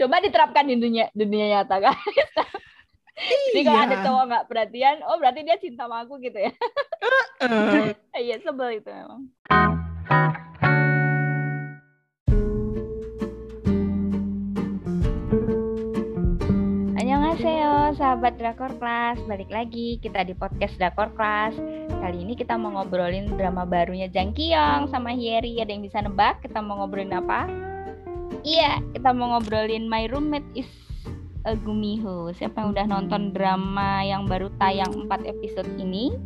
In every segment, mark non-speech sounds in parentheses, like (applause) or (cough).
coba diterapkan di dunia dunia nyata kan jadi kalau ada Iya. cowok nggak perhatian oh berarti dia cinta sama aku gitu ya iya sebel itu memang Annyeonghaseyo, sahabat Drakor Class. Balik lagi kita di podcast Drakor Class. Kali ini kita mau ngobrolin drama barunya Jang Kyung sama Hyeri. Ada yang bisa nebak kita mau ngobrolin apa? Iya, kita mau ngobrolin My Roommate is a Gumiho. Siapa yang udah nonton drama yang baru tayang 4 episode ini?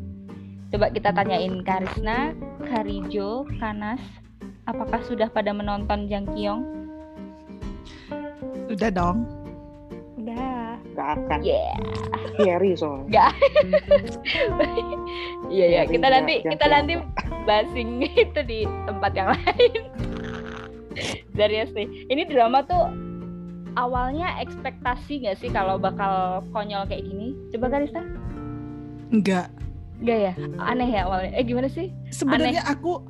Coba kita tanyain Karisna, Karijo, Kanas. Apakah sudah pada menonton Jang Kyung? udah dong. Udah. Gak akan. Yeah. Scary soalnya. (laughs) Iya ya, kita nanti kita nanti basing (laughs) itu di tempat yang lain. Dari sih. Ini drama tuh awalnya ekspektasi nggak sih kalau bakal konyol kayak gini? Coba Karista? Enggak. Enggak ya? Aneh ya awalnya. Eh gimana sih? Sebenarnya aku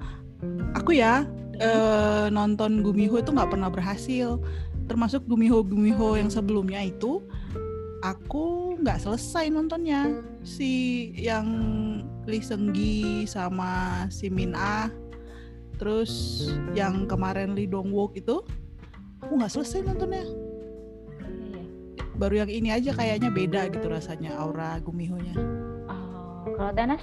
aku ya eh, nonton Gumiho itu nggak pernah berhasil. Termasuk Gumiho Gumiho yang sebelumnya itu aku nggak selesai nontonnya. Si yang Lee Seung-gi sama si Min Ah terus yang kemarin Lee Dong Wook itu aku nggak selesai nontonnya. Iya. Baru yang ini aja kayaknya beda gitu rasanya aura Gumiho-nya. Oh, kalau Danas?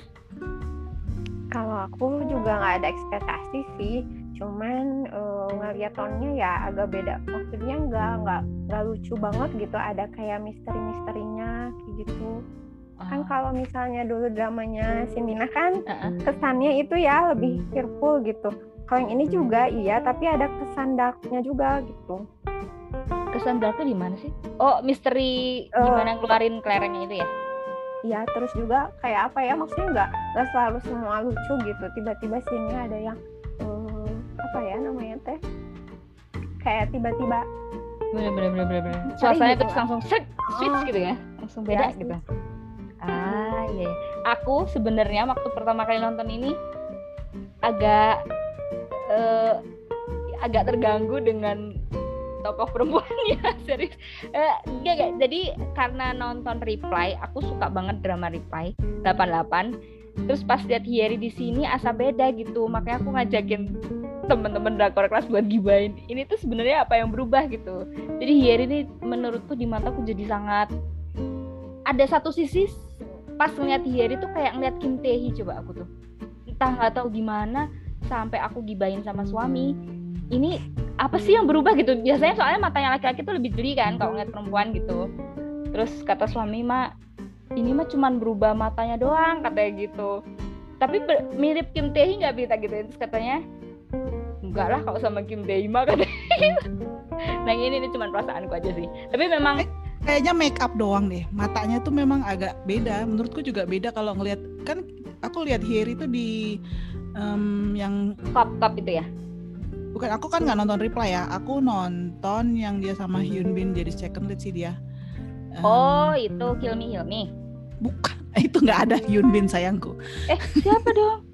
Kalau aku juga nggak ada ekspektasi sih, cuman eh, ngeliat tonnya ya agak beda. Maksudnya nggak nggak nggak lucu banget gitu, ada kayak misteri-misterinya kayak gitu. Kan kalau misalnya dulu dramanya si Mina kan Heeh. kesannya itu ya lebih cheerful gitu. Kalau yang ini juga iya, tapi ada kesan darknya juga gitu. kesan darknya di mana sih? Oh, misteri Eh. gimana ngeluarin kelerengnya itu ya? Iya, terus juga kayak apa ya? Maksudnya nggak nggak selalu semua lucu gitu. Tiba-tiba sini ada yang eh, apa ya namanya teh? Kayak tiba-tiba Bener bener bener bener. bener. Cari Suasananya gitu terus langsung set, switch Oh. gitu ya, langsung beda Ya, gitu. Ah iya. iya. Aku sebenarnya waktu pertama kali nonton ini agak eh, agak terganggu dengan tokoh perempuannya (laughs) serius. Eh, enggak, enggak. Jadi karena nonton Reply, aku suka banget drama Reply 88. Terus pas lihat Hyeri di sini asa beda gitu, makanya aku ngajakin teman-teman drakor kelas buat gibain. Ini tuh sebenarnya apa yang berubah gitu. Jadi Hyeri ini menurutku di mataku jadi sangat ada satu sisi pas ngeliat Hyeri tuh kayak ngeliat Kim Tae Hee coba aku tuh. Entah nggak tahu gimana sampai aku gibain sama suami. Ini apa sih yang berubah gitu? Biasanya soalnya matanya laki-laki tuh lebih jeli kan kalau ngeliat perempuan gitu. Terus kata suami mak ini mah cuman berubah matanya doang katanya gitu. Tapi mirip Kim Tae Hee nggak bisa gitu? Terus katanya enggak lah kalau sama Kim Tae Hee mah (laughs) katanya nah ini, ini cuman perasaanku aja sih. Tapi memang kayaknya make up doang deh. Matanya tuh memang agak beda. Menurutku juga beda kalau ngelihat kan aku lihat Hyeri itu di em, yang kop-kop itu ya? Bukan aku kan nggak nonton reply ya. Aku nonton yang dia sama Hyun Bin jadi second lead sih dia. Em, Oh, itu Hilmi Hilmi. bukan (laughs) itu nggak ada Hyun Bin sayangku. Eh, siapa dong?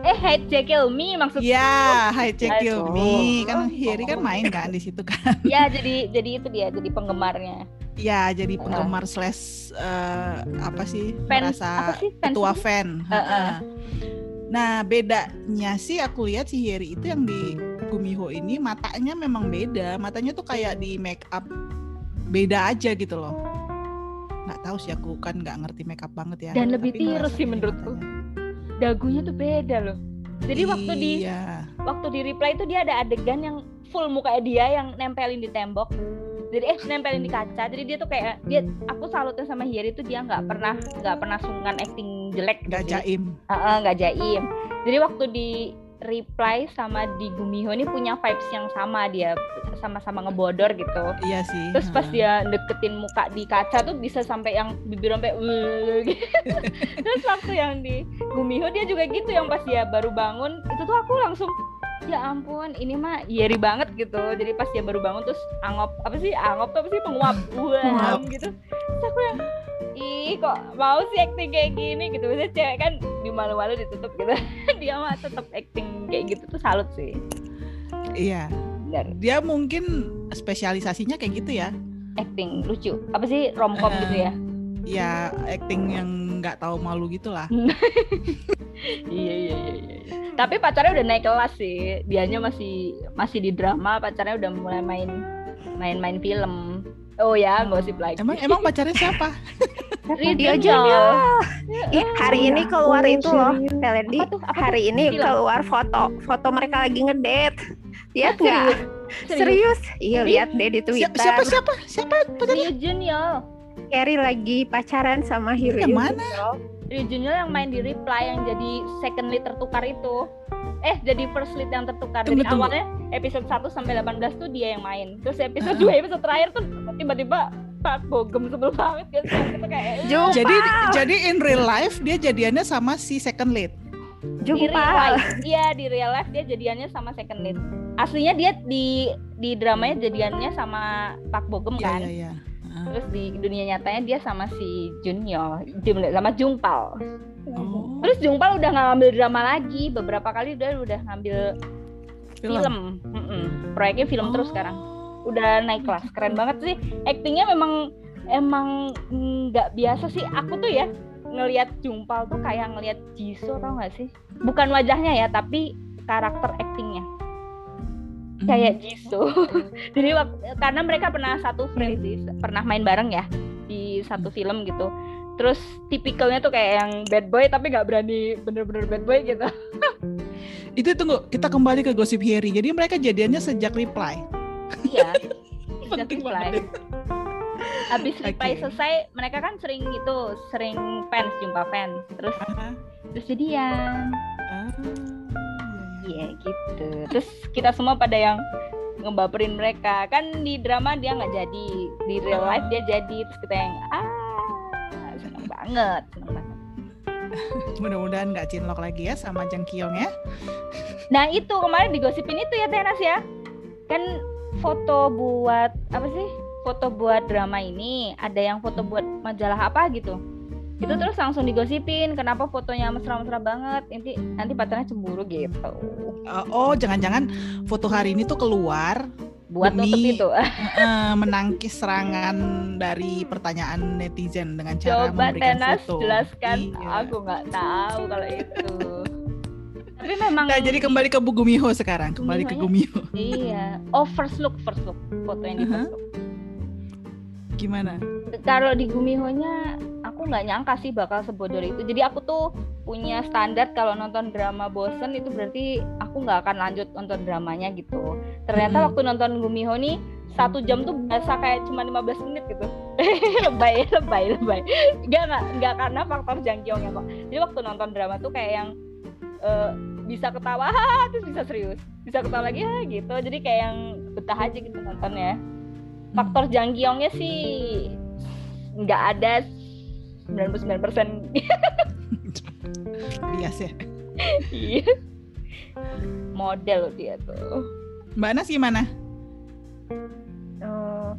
Eh, Hai Jack Hilmi maksud ya Hai Check You Me. Kan. Hyeri kan main kan di situ kan. Ya, jadi jadi itu dia, jadi penggemarnya. Ya jadi penggemar slash eh, apa sih Fans merasa apa sih? Fans ketua apa? fan. Heeh. Heeh. Nah bedanya sih aku lihat si Hyeri itu yang di Gumiho ini matanya memang beda. Matanya tuh kayak di make up beda aja gitu loh. Nggak tahu sih aku kan nggak ngerti make up banget ya. Dan lebih tirus sih menurutku. matanya. Dagunya tuh beda loh. Jadi waktu di Iya. waktu di reply itu dia ada adegan yang full muka dia yang nempelin di tembok. Jadi eh nempelin di kaca. Jadi dia tuh kayak dia aku salutnya sama Hyeri itu dia nggak pernah nggak pernah sungkan acting jelek gitu nggak sih. jaim. Nggak jaim. Jadi waktu di reply sama di Gumiho ini punya vibes yang sama dia sama-sama ngebodor gitu. Iya sih. Terus pas heeh. dia deketin muka di kaca tuh bisa sampai yang bibir sampai (laughs) gitu. Terus waktu yang di Gumiho dia juga gitu yang pas dia baru bangun itu tuh aku langsung ya ampun ini mah Yeri banget gitu. Jadi pas dia baru bangun terus angop apa sih angop tuh apa sih penguap. Wah, gitu. Terus aku yang ih kok mau sih acting kayak gini gitu. Biasanya cewek kan di malu-malu ditutup gitu. (laughs) dia mah tetap acting kayak gitu tuh salut sih. Iya. benar dia mungkin spesialisasinya kayak gitu ya acting lucu apa sih romcom gitu ya ya acting yang nggak tahu malu gitulah (laughs) iya, iya iya iya tapi pacarnya udah naik kelas sih. Dianya masih masih di drama pacarnya udah mulai main main-main film. Oh ya gosip lagi. Emang emang pacarnya siapa? (laughs) Rio Junior. Ih, hari ini keluar itu loh, Melody. Hari ini keluar foto foto mereka lagi ngedate. Lihat nggak? Serius? Iya, lihat deh di Twitter. Siapa siapa? Siapa Rio Junior. Carrie lagi pacaran sama Hiro Yang mana? Rio Junior yang main di Reply yang jadi second lead tertukar itu. Eh, jadi first lead yang tertukar. Tunggu, Dari tunggu. awalnya episode 1 sampai 18 tuh dia yang main. Terus episode uh -huh. 2 episode terakhir tuh tiba-tiba Pak Bogem sebelum banget kan kita kayak Jumpa. Jadi jadi in real life dia jadiannya sama si second lead. Jumpa. Di real life, iya di real life dia jadiannya sama second lead. Aslinya dia di di dramanya jadiannya sama Pak Bogem kan. Iya, iya, iya. Terus di dunia nyatanya dia sama si Junyo, sama Jungpal. Oh. Terus Jungpal udah nggak ngambil drama lagi, beberapa kali udah udah ngambil film. film. Mm -mm. Proyeknya film oh. terus sekarang udah naik kelas keren banget sih aktingnya memang emang nggak biasa sih aku tuh ya ngelihat Jumpal tuh kayak ngelihat Jisoo tau gak sih bukan wajahnya ya tapi karakter aktingnya kayak hmm. Jisoo (laughs) jadi karena mereka pernah satu frame sih pernah main bareng ya di satu film gitu. Terus tipikalnya tuh kayak yang bad boy tapi nggak berani bener-bener bad boy gitu. (laughs) Itu tunggu kita kembali ke gosip Harry. Jadi mereka jadiannya sejak reply. Iya (laughs) penting banget habis reply okay. selesai mereka kan sering gitu sering fans jumpa fans. Terus uh-huh. terus jadian. Uh, iya yeah, gitu. Terus kita semua pada yang ngebaperin mereka. Kan di drama dia nggak jadi di real life dia jadi terus kita yang ah seneng banget seneng banget. (laughs) Mudah-mudahan nggak cinlok lagi ya sama Jang Kyung ya. Nah itu kemarin digosipin itu ya Tenas ya. Kan foto buat apa sih? Foto buat drama ini ada yang foto buat majalah apa gitu itu hmm. terus langsung digosipin kenapa fotonya mesra-mesra banget nanti nanti pacarnya cemburu gitu. Uh, oh jangan-jangan foto hari ini tuh keluar buat demi, nutup itu. uh, (laughs) menangkis serangan dari pertanyaan netizen dengan cara Coba memberikan tenas foto. jelaskan. Iya. aku nggak tahu kalau itu. Tapi memang nah jadi kembali ke Bu Gumiho sekarang kembali Gumiho ke Gumiho. Iya. Oh first look first look. Foto yang di uh -huh. first look. Gimana? Kalau di Gumiho-nya aku nggak nyangka sih bakal sebodoh itu. Jadi aku tuh punya standar kalau nonton drama bosen itu berarti aku nggak akan lanjut nonton dramanya gitu. Ternyata hmm. waktu nonton Gumiho nih satu jam tuh berasa kayak cuma 15 menit gitu. (laughs) Lebay lebay lebay. Nggak nggak nggak karena faktor jangkiongnya kok jadi waktu nonton drama tuh kayak yang uh, bisa ketawa terus bisa serius. Bisa ketawa lagi ya gitu. Jadi kayak yang betah aja gitu nontonnya. Faktor Jangkyongnya sih nggak ada 99 persen. (laughs) Biasa ya. Iya. Model dia tuh. Mbak Nas gimana? Uh,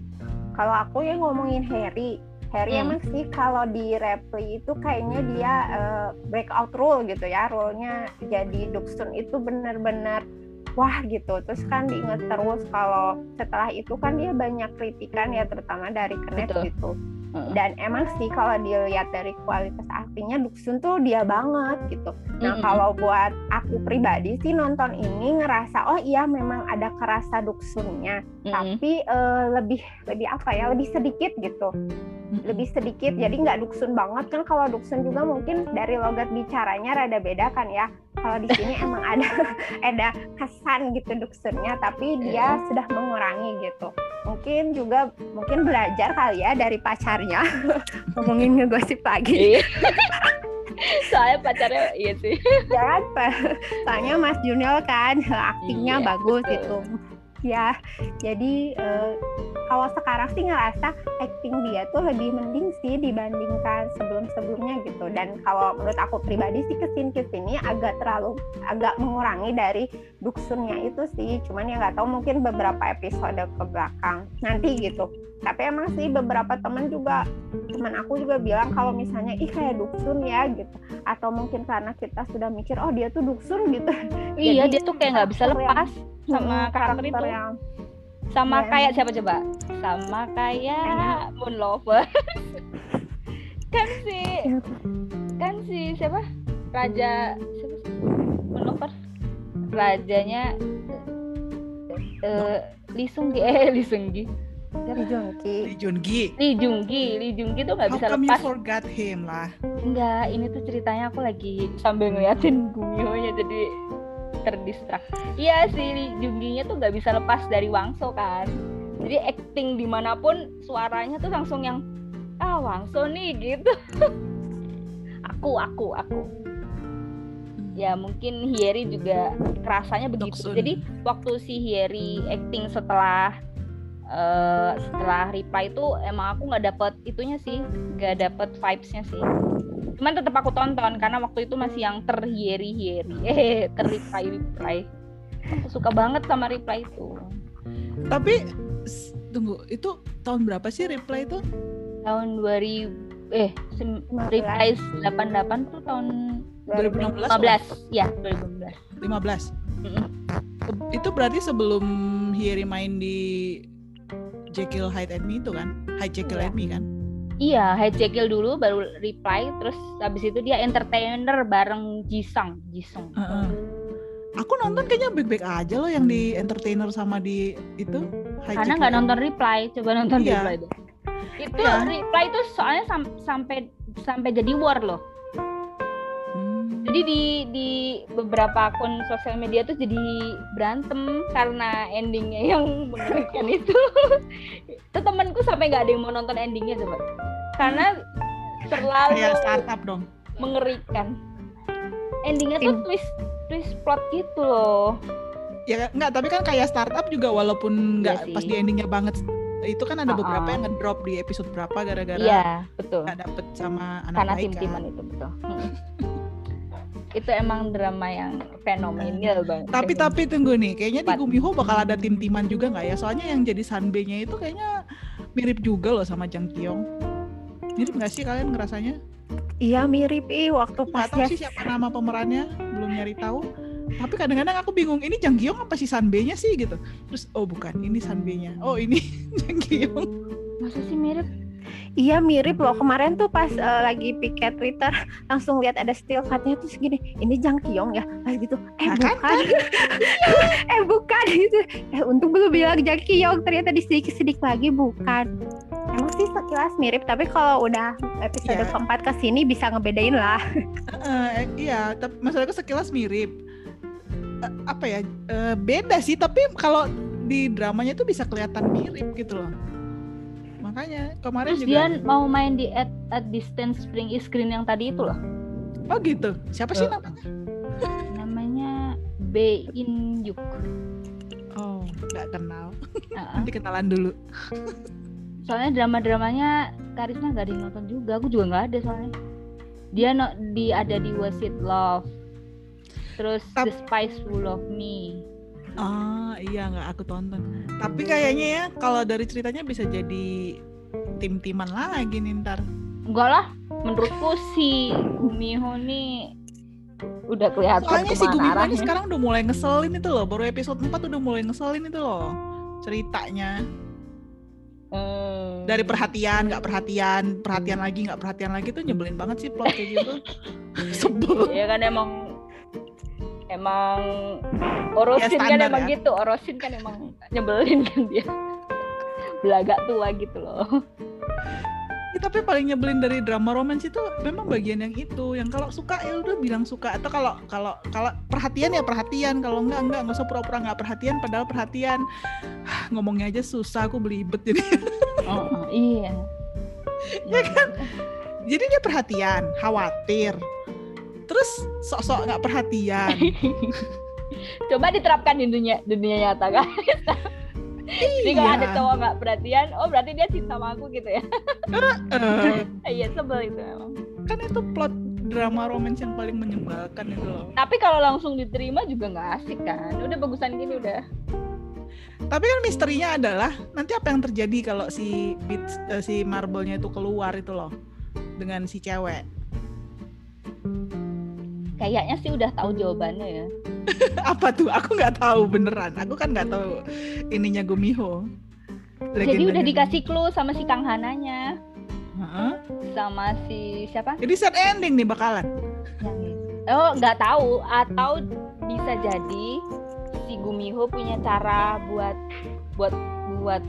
kalau aku ya ngomongin Harry. Harry hmm. emang sih kalau di Reply itu kayaknya dia uh, breakout role gitu ya, role-nya jadi Duksun itu benar-benar wah gitu. Terus kan diingat terus kalau setelah itu kan dia banyak kritikan ya terutama dari Kenneth gitu dan emang sih kalau dilihat dari kualitas aktingnya Duksun tuh dia banget gitu nah mm-hmm. kalau buat aku pribadi sih nonton ini ngerasa oh iya memang ada kerasa Duksunnya mm-hmm. tapi uh, lebih lebih apa ya lebih sedikit gitu. Lebih sedikit. Jadi nggak Duksun banget. Kan kalau Duksun juga mungkin dari logat bicaranya rada beda kan ya. Kalau di sini (laughs) emang ada ada kesan gitu Duksunnya tapi dia sudah mengurangi gitu. Mungkin juga mungkin belajar kali ya dari pacarnya. (laughs) Ngomongin ngegosip lagi. Iya. (laughs) soalnya pacarnya iya sih. Jangan pak soalnya Mas Junior kan aktingnya iya, bagus betul. gitu ya jadi uh, kalau sekarang sih ngerasa acting dia tuh lebih mending sih dibandingkan sebelum-sebelumnya gitu. Dan kalau menurut aku pribadi sih ke sini ke sini agak terlalu agak mengurangi dari duksunnya itu sih. Cuman ya nggak tahu mungkin beberapa episode ke belakang nanti gitu. Tapi emang sih beberapa teman juga teman aku juga bilang kalau misalnya ih kayak duksun ya gitu. Atau mungkin karena kita sudah mikir oh dia tuh duksun gitu. Iya Jadi, dia tuh kayak nggak bisa lepas yang, sama karakter, karakter itu yang, sama ya. kayak siapa coba sama kayak Moon Lover (laughs) kan si kan si siapa raja siapa Moon Lover rajanya eh uh, Lee Seung (laughs) eh Lee Lee Jung Ki. Lee Jung Ki. Lee Jung Ki, Lee Jung Ki tuh nggak bisa lepas. How come you forgot him lah? Enggak, ini tuh ceritanya aku lagi sambil ngeliatin Gumio-nya jadi terdistrak. Iya sih, Lee Jung Ki-nya tuh nggak bisa lepas dari Wangso kan. Jadi acting di mana pun suaranya tuh langsung yang ah Wangso nih gitu. (laughs) aku, aku, aku. Ya mungkin Hieri juga rasanya begitu. Doksun. Jadi waktu si Hieri acting setelah uh, setelah reply itu emang aku nggak dapet itunya sih nggak dapet vibesnya sih cuman tetap aku tonton karena waktu itu masih yang terhieri hieri eh terreply reply aku suka banget sama reply itu. Tapi tunggu itu tahun berapa sih reply itu? Tahun 2000 eh reply 88 tuh tahun 2016 15 ya. 2015 15 mm -mm. itu berarti sebelum Hieri main di Jekyll Hyde and Me itu kan? Hyde Jekyll yeah. and Me kan Iya, Hyde Jekyll dulu baru reply, terus habis itu dia entertainer bareng Jisung, Jisung. Uh -uh. Aku nonton kayaknya baik-baik aja loh yang di entertainer sama di itu. Hyde Karena nggak nonton reply, coba nonton iya. reply deh. Itu iya. reply itu soalnya sam sampai sampai jadi war loh jadi di di beberapa akun sosial media tuh jadi berantem karena endingnya yang mengerikan itu. Itu temanku sampai nggak ada yang mau nonton endingnya coba. Karena terlalu kayak startup dong. mengerikan. Endingnya tuh twist twist plot gitu loh. Ya nggak tapi kan kayak startup juga walaupun nggak iya pas di endingnya banget itu kan ada beberapa uh -uh. yang ngedrop di episode berapa gara-gara iya, betul. nggak dapet sama anak karena tim-timan kan. itu betul (laughs) itu emang drama yang fenomenal banget. Tapi tapi tunggu nih, kayaknya di Gumiho bakal ada tim-timan juga nggak ya? Soalnya yang jadi Sanbe-nya itu kayaknya mirip juga loh sama Jang Kyung. Mirip nggak sih kalian ngerasanya? Iya mirip ih waktu pas tahu sih siapa nama pemerannya, belum nyari tahu. Tapi kadang-kadang aku bingung ini Jang Kyung apa si Sanbe-nya sih gitu. Terus oh bukan, ini Sanbe-nya. Oh ini (laughs) Jang Kyung. Masa sih mirip? Iya mirip loh. Kemarin tuh pas uh, lagi piket Twitter (laughs) langsung lihat ada still cutnya tuh segini ini Jang Kyung ya? Pas gitu eh nah, bukan. Kan? (laughs) eh bukan. Gitu. Eh untung belum bilang Jang Kyung ternyata di sedikit sedikit lagi. Bukan. Emang sih sekilas mirip tapi kalau udah episode yeah. keempat ke sini bisa ngebedain lah. Uh, iya tapi masalahnya sekilas mirip. Uh, apa ya uh, beda sih tapi kalau di dramanya tuh bisa kelihatan mirip gitu loh makanya kemarin Terus juga dia mau main di at, at distance spring is green yang tadi itu loh. Oh gitu? Siapa sih namanya? Namanya Be In Yuk. Oh nggak kenal. Uh-uh. nanti kenalan dulu. Soalnya drama-dramanya Karisma gak ada yang nonton juga. Aku juga nggak ada soalnya. Dia no, di ada di Was It Love. Terus Tap The Spiceful of Me Ah iya nggak aku tonton. Tapi kayaknya ya kalau dari ceritanya bisa jadi tim-timan lagi nih ntar. Enggak lah, menurutku si Gumiho nih udah kelihatan Soalnya si Gumiho ini sekarang udah mulai ngeselin itu loh. Baru episode 4 udah mulai ngeselin itu loh ceritanya. Hmm. Dari perhatian, nggak perhatian, perhatian lagi, nggak perhatian lagi tuh nyebelin banget sih plot kayak gitu. (laughs) Sebel. Iya kan emang emang Orosin ya, kan emang ya. gitu Orosin kan emang (laughs) nyebelin kan dia. Belaga tua gitu loh. Ya, tapi paling nyebelin dari drama romance itu memang bagian yang itu. Yang kalau suka ya udah bilang suka. Atau kalau kalau kalau perhatian ya perhatian. Kalau enggak enggak. Nggak usah pura-pura nggak perhatian padahal perhatian. Ngomongnya aja susah aku belibet jadi. (laughs) Oh, oh iya. Ya kan? Jadi dia perhatian khawatir terus sok-sok nggak perhatian (laughs) coba diterapkan di dunia dunia nyata kan Jadi kalau ada cowok nggak perhatian, oh berarti dia cinta sama aku gitu ya. (laughs) Iya sebel itu emang. Kan itu plot drama romance yang paling menyebalkan itu loh. Tapi kalau langsung diterima juga nggak asik kan. Udah bagusan gini udah. Tapi kan misterinya adalah nanti apa yang terjadi kalau si beats, uh, si marble-nya itu keluar itu loh dengan si cewek. Kayaknya sih udah tahu jawabannya ya. (laughs) apa tuh? Aku nggak tahu beneran. Aku kan nggak tahu ininya Gumiho. Jadi udah dikasih clue sama si Kang Hananya. Uh-huh. Sama si siapa? Jadi set ending nih bakalan. Oh nggak tahu atau bisa jadi si Gumiho punya cara buat buat buat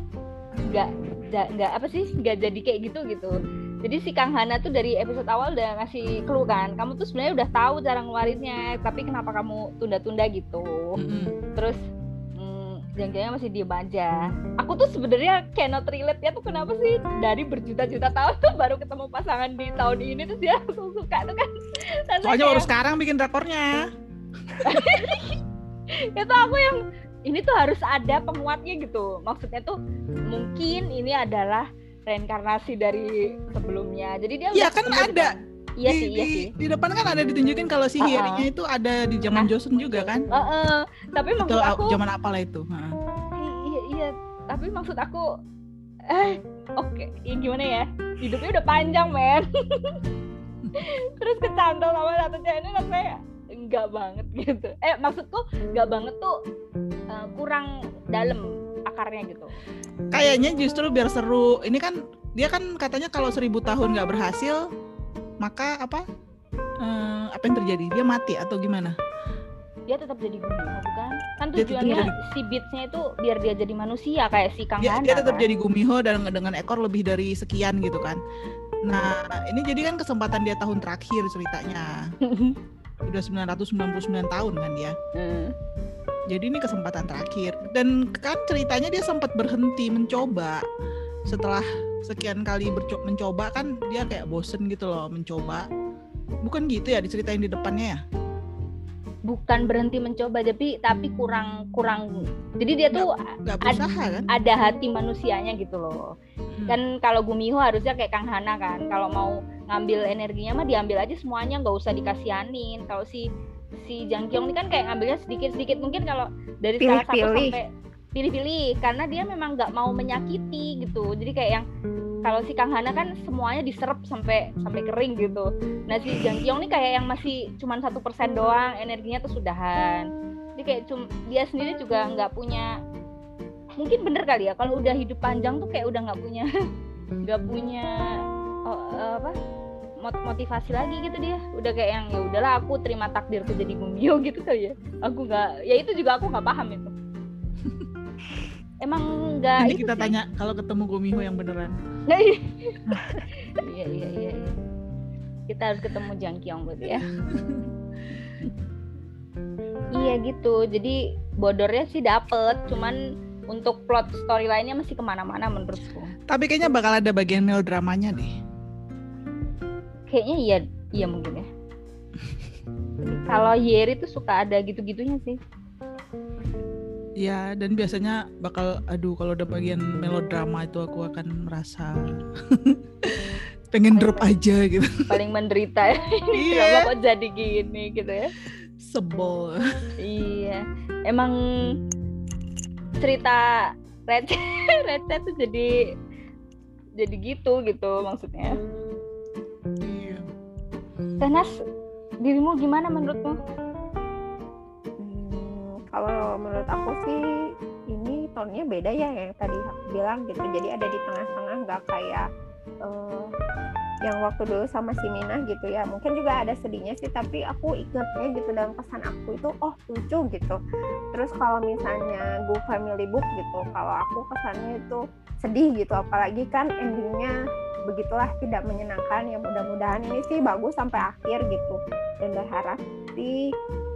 nggak nggak apa sih nggak jadi kayak gitu gitu jadi si Kang Hana tuh dari episode awal udah ngasih clue kan kamu tuh sebenarnya udah tahu cara ngeluarinnya tapi kenapa kamu tunda-tunda gitu? Mm-hmm. terus hmm, jangan masih diem aja. Aku tuh sebenarnya cannot relate ya tuh kenapa sih? Dari berjuta-juta tahun tuh baru ketemu pasangan di tahun ini terus dia langsung suka tuh kan. Soalnya baru sekarang bikin rapornya. (laughs) Itu aku yang ini tuh harus ada penguatnya gitu. Maksudnya tuh mungkin ini adalah reinkarnasi dari sebelumnya. Jadi dia Iya kan ada. Iya sih, iya sih. Di depan kan ada ditunjukin kalau si uh -uh. itu ada di zaman nah, Joseon juga kan? Uh -uh. Tapi maksud itu, aku zaman apa lah itu? Uh. Iya, iya, tapi maksud aku eh oke, okay. ya gimana ya? Hidupnya udah panjang, men. (laughs) Terus kecantol sama satu cewek ini rasanya enggak banget gitu. Eh maksudku enggak banget tuh uh, kurang dalam akarnya gitu. Kayaknya justru biar seru. Ini kan dia kan katanya kalau seribu tahun nggak berhasil maka apa uh, apa yang terjadi? Dia mati atau gimana? Dia tetap jadi gumiho bukan kan? Tujuannya jadi... si beatsnya itu biar dia jadi manusia kayak si Kang dia, Hana, dia tetap kan? jadi gumiho dan dengan ekor lebih dari sekian gitu kan. Nah ini jadi kan kesempatan dia tahun terakhir ceritanya. (laughs) Udah 999 tahun kan dia. Hmm jadi ini kesempatan terakhir. Dan kan ceritanya dia sempat berhenti mencoba. Setelah sekian kali mencoba kan dia kayak bosen gitu loh mencoba. Bukan gitu ya diceritain di depannya ya? Bukan berhenti mencoba tapi tapi kurang kurang. Jadi dia tuh gak, berusaha, ad, kan? ada hati manusianya gitu loh. Hmm. kan kalau Gumiho harusnya kayak Kang Hana kan. Kalau mau ngambil energinya mah diambil aja semuanya nggak usah dikasihanin. Kalau si si Jang Kyung ini kan kayak ngambilnya sedikit-sedikit. Mungkin kalau dari pilih, salah satu pilih. sampai pilih-pilih karena dia memang nggak mau menyakiti gitu. Jadi kayak yang kalau si Kang Hana kan semuanya diserap sampai sampai kering gitu. Nah si Jang Kyung ini kayak yang masih cuma satu persen doang energinya tuh sudahan jadi kayak cum dia sendiri juga nggak punya mungkin bener kali ya kalau udah hidup panjang tuh kayak udah nggak punya (laughs) nggak punya oh, apa motivasi lagi gitu dia. Udah kayak yang ya udahlah aku terima takdirku jadi Gumio (laughs) gitu kali ya. Aku nggak ya itu juga aku nggak paham itu. (laughs) Emang nggak nanti kita sih. tanya kalau ketemu Gumiho yang beneran. (laughs) Iya, iya iya iya kita harus ketemu Jangkyong berarti ya. Iya gitu. Jadi bodornya sih dapet. Cuman untuk plot story lainnya masih ke mana-mana menurutku. Tapi kayaknya bakal ada bagian melodramanya deh kayaknya iya iya mungkin ya (laughs) kalau Yeri tuh suka ada gitu-gitunya sih Ya, dan biasanya bakal aduh kalau udah bagian melodrama itu aku akan merasa (laughs) pengen drop aja gitu. Paling menderita ya. (laughs) Iya. Drama kok jadi gini gitu ya. Sebel. iya. Emang cerita receh receh tuh jadi jadi gitu gitu maksudnya. Tenas, dirimu gimana menurutmu? Hmm, kalau menurut aku sih ini tonnya beda ya yang tadi aku bilang gitu. Jadi ada di tengah-tengah nggak kayak uh, yang waktu dulu sama si Mina gitu ya. Mungkin juga ada sedihnya sih, tapi aku ingetnya gitu dalam pesan aku itu oh lucu gitu. Terus kalau misalnya Go Family Book gitu, kalau aku kesannya itu sedih gitu. Apalagi kan endingnya begitulah tidak menyenangkan. Ya mudah-mudahan ini sih bagus sampai akhir gitu. Dan berharap sih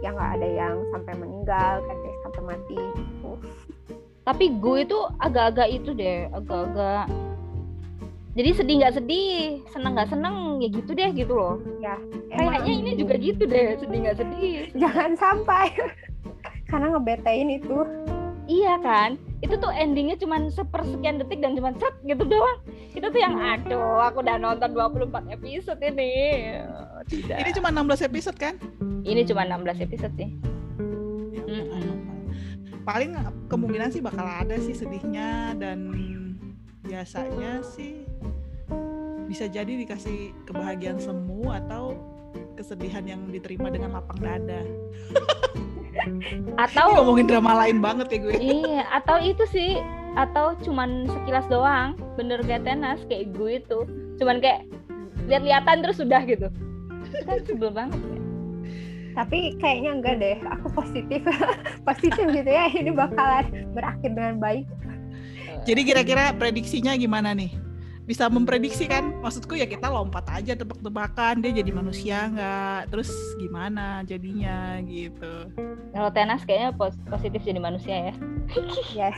yang nggak ada yang sampai meninggal kan sampai mati gitu. Tapi gue itu agak-agak itu deh agak-agak jadi sedih nggak sedih seneng nggak seneng ya gitu deh gitu loh. Ya kayaknya ini juga gitu deh sedih nggak sedih. Jangan sampai. (laughs) Karena ngebetain itu. Iya kan itu tuh endingnya cuma sepersekian detik dan cuma set gitu doang. Itu tuh yang aduh aku udah nonton 24 episode ini. Tidak. Ini cuma 16 episode kan? Ini cuma 16 episode sih. Ya, mm -hmm. paling kemungkinan sih bakal ada sih sedihnya dan biasanya sih bisa jadi dikasih kebahagiaan semu atau kesedihan yang diterima dengan lapang dada (laughs) atau ngomongin drama lain banget ya gue. Iya atau itu sih atau cuman sekilas doang bener kayak tenas kayak gue itu cuman kayak lihat-lihatan terus sudah gitu. Kan sebel banget ya. Tapi kayaknya enggak deh aku positif. (laughs) Positif gitu ya ini bakalan berakhir dengan baik. Jadi kira-kira prediksinya gimana nih bisa memprediksi kan? Maksudku ya kita lompat aja tebak-tebakan dia jadi manusia nggak? Terus gimana jadinya gitu? Kalau tenas kayaknya positif jadi manusia ya. (laughs) Ya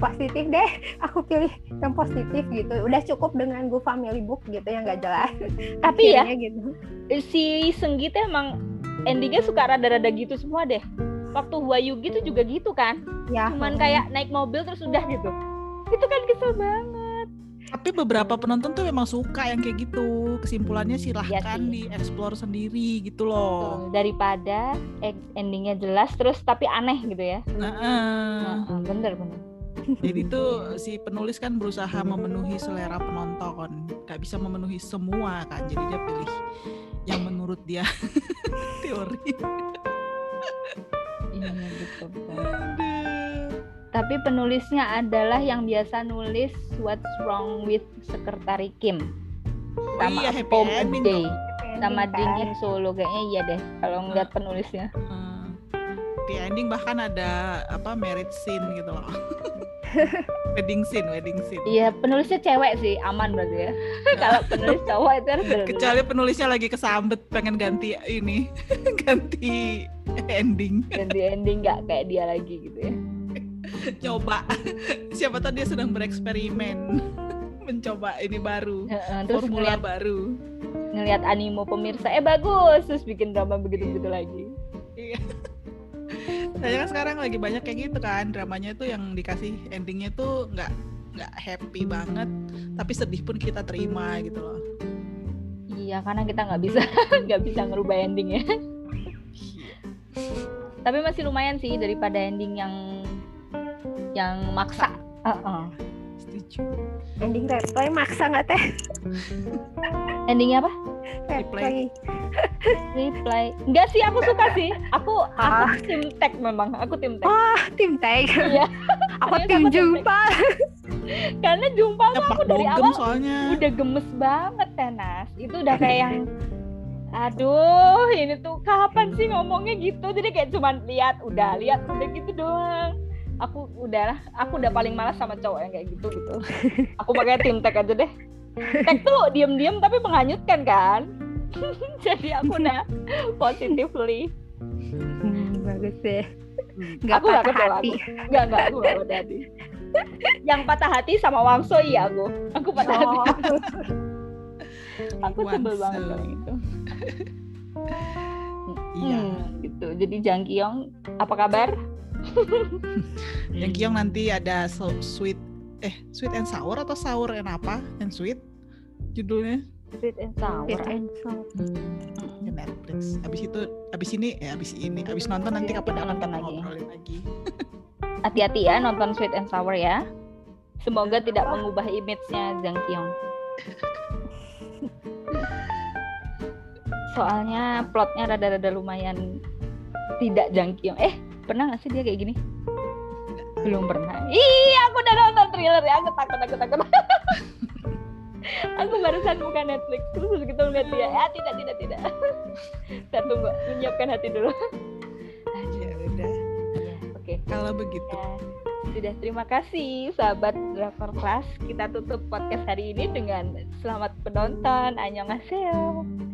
positif deh. Aku pilih yang positif gitu. Udah cukup dengan gue family book gitu yang nggak jelas. Tapi ya gitu. si Senggit emang endingnya suka rada-rada gitu semua deh. Waktu Wayugi tuh juga gitu kan? Ya. Cuman kayak naik mobil terus udah gitu. Itu kan kesel banget tapi beberapa penonton tuh memang suka yang kayak gitu. Kesimpulannya silahkan ya di explore sendiri gitu loh. Daripada endingnya jelas terus tapi aneh gitu ya. Nah, uh. bener bener. (laughs) Jadi tuh si penulis kan berusaha memenuhi selera penonton. Gak bisa memenuhi semua kan jadi dia pilih yang menurut dia. (laughs) Teori. Iya betul, betul tapi penulisnya adalah yang biasa nulis What's Wrong with Sekretari Kim. Oh sama oh iya, Home Day. sama Dingin Solo. Kayaknya iya deh kalau ngeliat penulisnya. Uh, di ending bahkan ada apa merit scene gitu loh. (laughs) Wedding scene wedding scene. Iya penulisnya cewek sih. Aman berarti ya. (laughs) Kalau penulis cowok itu harus kecuali penulisnya lagi kesambet pengen ganti ini. (laughs) Ganti ending. Ganti ending nggak kayak dia lagi gitu ya (laughs) coba. Siapa tahu dia sedang bereksperimen. (laughs) Mencoba ini baru. Terus formula ngeliat, baru. ngelihat animo pemirsa. Eh bagus. Terus bikin drama begitu begitu lagi. Iya. Saya kan sekarang lagi banyak kayak gitu kan. Dramanya itu yang dikasih endingnya tuh nggak nggak happy banget. Tapi sedih pun kita terima gitu loh. Iya karena kita nggak bisa (laughs) nggak bisa ngerubah endingnya. Iya. tapi masih lumayan sih daripada ending yang yang maksa. Uh -uh. Setuju. Ending replay maksa nggak teh? (laughs) Endingnya apa? Replay. Replay. (laughs) Enggak sih, aku suka sih. Aku ah. aku tim tag memang. Aku tim tag. Oh, tim tag. Iya. (laughs) aku tim jumpa. Karena jumpa tuh aku dari awal soalnya. udah gemes banget tenas. Itu udah kayak yang aduh ini tuh kapan sih ngomongnya gitu jadi kayak cuman lihat udah lihat udah gitu doang aku udah aku udah paling malas sama cowok yang kayak gitu gitu. Aku pakai tim tag aja deh. Tag tuh diem-diem tapi menghanyutkan kan? (laughs) Jadi aku (laughs) udah positively. Hmm, bagus ya nggak aku patah gak hati. Nggak nggak aku nggak patah hati yang patah hati sama Wangso iya aku. Aku patah oh. hati aku sebel banget kalau itu. Iya. Hmm, gitu. Jadi Jang Kyung apa kabar (laughs) yang Kiong nanti ada so, sweet eh sweet and sour atau sour and apa? And sweet judulnya? Sweet and sour. Sweet and sour. Hmm, di Netflix. Abis itu, abis ini, ya abis ini, abis nonton nanti iya, kapan nonton lagi. lagi. (laughs) Hati-hati ya nonton Sweet and Sour ya. Semoga tidak mengubah image-nya Jang Kyung. (laughs) Soalnya plotnya rada-rada lumayan tidak Jang Kyung. Eh, pernah gak sih dia kayak gini? Belum pernah. Iya aku udah nonton thriller ya. Aku takut takut takut. (laughs) Aku barusan buka Netflix. Terus kita ngeliat dia ya tidak tidak tidak. (laughs) Saya tunggu menyiapkan hati dulu. Ya udah. Ya, oke. Okay. kalau begitu. Ya, sudah terima kasih sahabat drakor kelas. Kita tutup podcast hari ini dengan selamat penonton. Annyeonghaseyo